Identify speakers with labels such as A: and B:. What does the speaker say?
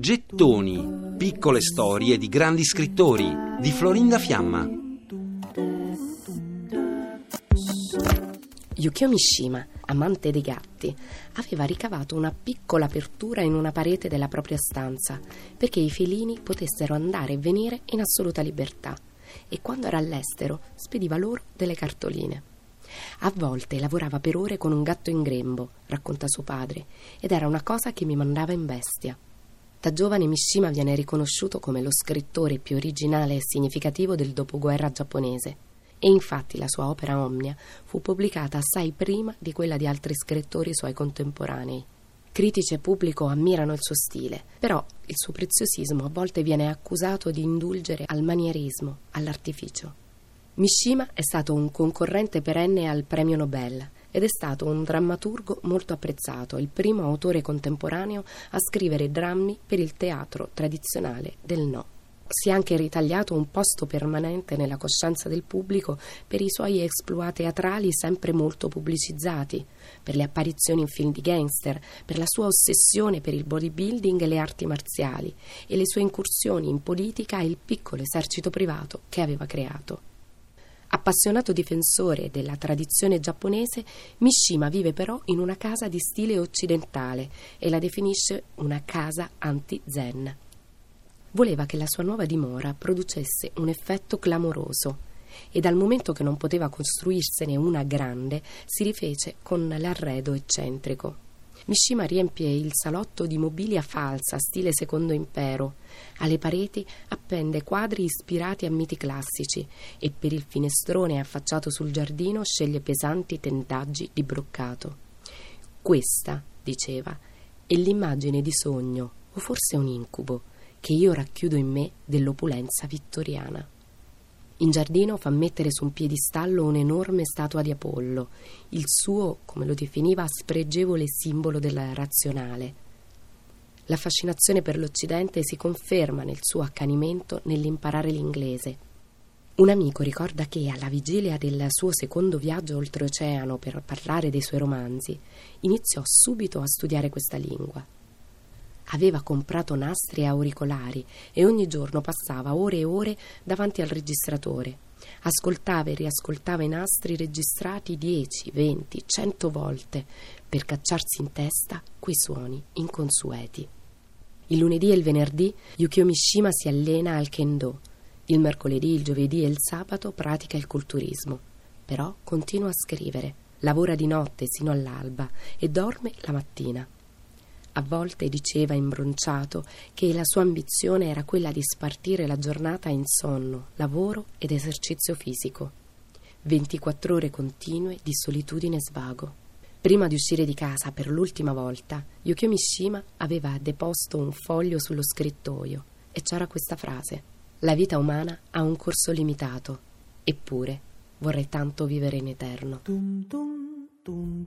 A: Gettoni, piccole storie di grandi scrittori di Florinda Fiamma.
B: Yukio Mishima, amante dei gatti, aveva ricavato una piccola apertura in una parete della propria stanza perché i felini potessero andare e venire in assoluta libertà e quando era all'estero spediva loro delle cartoline. A volte lavorava per ore con un gatto in grembo, racconta suo padre, ed era una cosa che mi mandava in bestia. Da giovane Mishima viene riconosciuto come lo scrittore più originale e significativo del dopoguerra giapponese. E infatti la sua opera Omnia fu pubblicata assai prima di quella di altri scrittori suoi contemporanei. Critici e pubblico ammirano il suo stile, però il suo preziosismo a volte viene accusato di indulgere al manierismo, all'artificio. Mishima è stato un concorrente perenne al premio Nobel ed è stato un drammaturgo molto apprezzato, il primo autore contemporaneo a scrivere drammi per il teatro tradizionale del no. Si è anche ritagliato un posto permanente nella coscienza del pubblico per i suoi exploit teatrali sempre molto pubblicizzati, per le apparizioni in film di gangster, per la sua ossessione per il bodybuilding e le arti marziali e le sue incursioni in politica e il piccolo esercito privato che aveva creato. Appassionato difensore della tradizione giapponese, Mishima vive però in una casa di stile occidentale e la definisce una casa anti-zen. Voleva che la sua nuova dimora producesse un effetto clamoroso e dal momento che non poteva costruirsene una grande, si rifece con l'arredo eccentrico. Mishima riempie il salotto di mobilia falsa, stile secondo impero. Alle pareti appende quadri ispirati a miti classici e per il finestrone affacciato sul giardino sceglie pesanti tendaggi di broccato. Questa, diceva, è l'immagine di sogno, o forse un incubo, che io racchiudo in me dell'opulenza vittoriana. In giardino fa mettere su un piedistallo un'enorme statua di Apollo, il suo, come lo definiva, spregevole simbolo del razionale. La fascinazione per l'Occidente si conferma nel suo accanimento nell'imparare l'inglese. Un amico ricorda che, alla vigilia del suo secondo viaggio oltreoceano per parlare dei suoi romanzi, iniziò subito a studiare questa lingua. Aveva comprato nastri e auricolari e ogni giorno passava ore e ore davanti al registratore. Ascoltava e riascoltava i nastri registrati dieci, venti, cento volte per cacciarsi in testa quei suoni inconsueti. Il lunedì e il venerdì Yukio Mishima si allena al kendo. Il mercoledì, il giovedì e il sabato pratica il culturismo. Però continua a scrivere, lavora di notte sino all'alba e dorme la mattina. A volte diceva imbronciato che la sua ambizione era quella di spartire la giornata in sonno, lavoro ed esercizio fisico. 24 ore continue di solitudine e svago. Prima di uscire di casa per l'ultima volta, Yukio Mishima aveva deposto un foglio sullo scrittoio e c'era questa frase: La vita umana ha un corso limitato, eppure vorrei tanto vivere in eterno. Tum, tum, tum,